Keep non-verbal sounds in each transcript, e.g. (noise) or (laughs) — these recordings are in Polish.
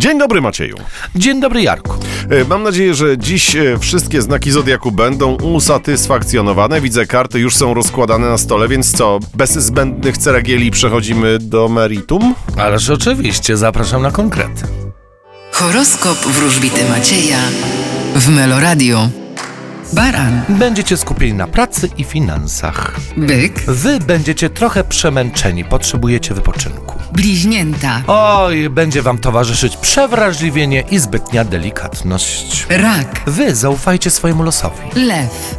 Dzień dobry Macieju. Dzień dobry, Jarku. E, Mam nadzieję, że dziś e, wszystkie znaki Zodiaku będą usatysfakcjonowane. Widzę, karty już są rozkładane na stole, więc co, bez zbędnych ceregieli przechodzimy do meritum? Ależ oczywiście, zapraszam na konkrety. Horoskop wróżbity Macieja w Meloradio. Baran, Będziecie skupieni na pracy i finansach. byk, Wy będziecie trochę przemęczeni, potrzebujecie wypoczynku. bliźnięta, Oj, będzie wam towarzyszyć przewrażliwienie i zbytnia delikatność. rak, Wy zaufajcie swojemu losowi. lew,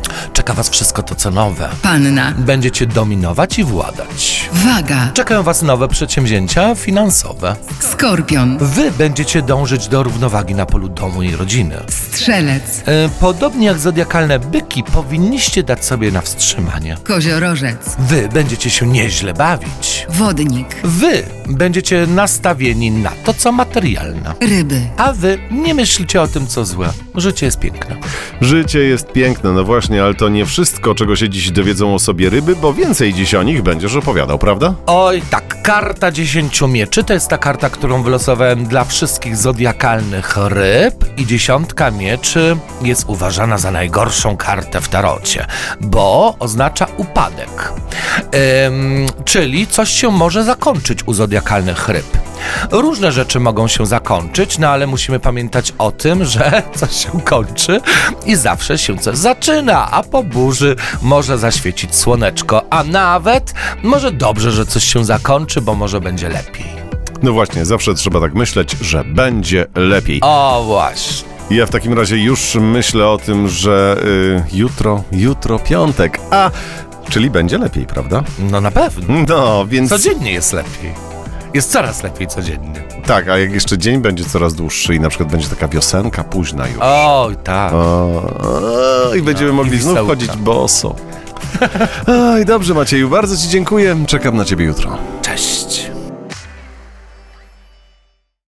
Czeka was wszystko to, co nowe. panna, Będziecie dominować i władać. waga, Czekają was nowe przedsięwzięcia finansowe. skorpion, Wy będziecie dążyć do równowagi na polu domu i rodziny. strzelec, E, Podobnie jak zodiakalne byki, powinniście dać sobie na wstrzymanie. koziorożec, Wy będziecie się nieźle bawić. wodnik, Wy będziecie nastawieni na to, co materialne. ryby, A wy nie myślcie o tym, co złe. Życie jest piękne. Życie jest piękne, no właśnie, ale to nie wszystko, czego się dziś dowiedzą o sobie ryby, bo więcej dziś o nich będziesz opowiadał, prawda? Oj, tak, karta dziesięciu mieczy to jest ta karta, którą wylosowałem dla wszystkich zodiakalnych ryb i dziesiątka mieczy jest uważana za najgorszą kartę w tarocie, bo oznacza upadek. Ym, czyli coś się może zakończyć u zodiakalnych ryb. Różne rzeczy mogą się zakończyć, no ale musimy pamiętać o tym, że (laughs) coś się kończy i zawsze się coś zaczyna, a po burzy może zaświecić słoneczko, a nawet może dobrze, że coś się zakończy, bo może będzie lepiej. No właśnie, zawsze trzeba tak myśleć, że będzie lepiej. O właśnie. Ja w takim razie już myślę o tym, że y, jutro, jutro piątek, a czyli będzie lepiej, prawda? No na pewno. No, więc Codziennie jest lepiej. Jest coraz lepiej codziennie. tak, a jak jeszcze dzień będzie coraz dłuższy i na przykład będzie taka wiosenka późna już. Oj, tak. O, o, I będziemy No, i mogli znów wisełka. chodzić boso. Oj, dobrze Macieju, bardzo Ci dziękuję. Czekam na Ciebie jutro.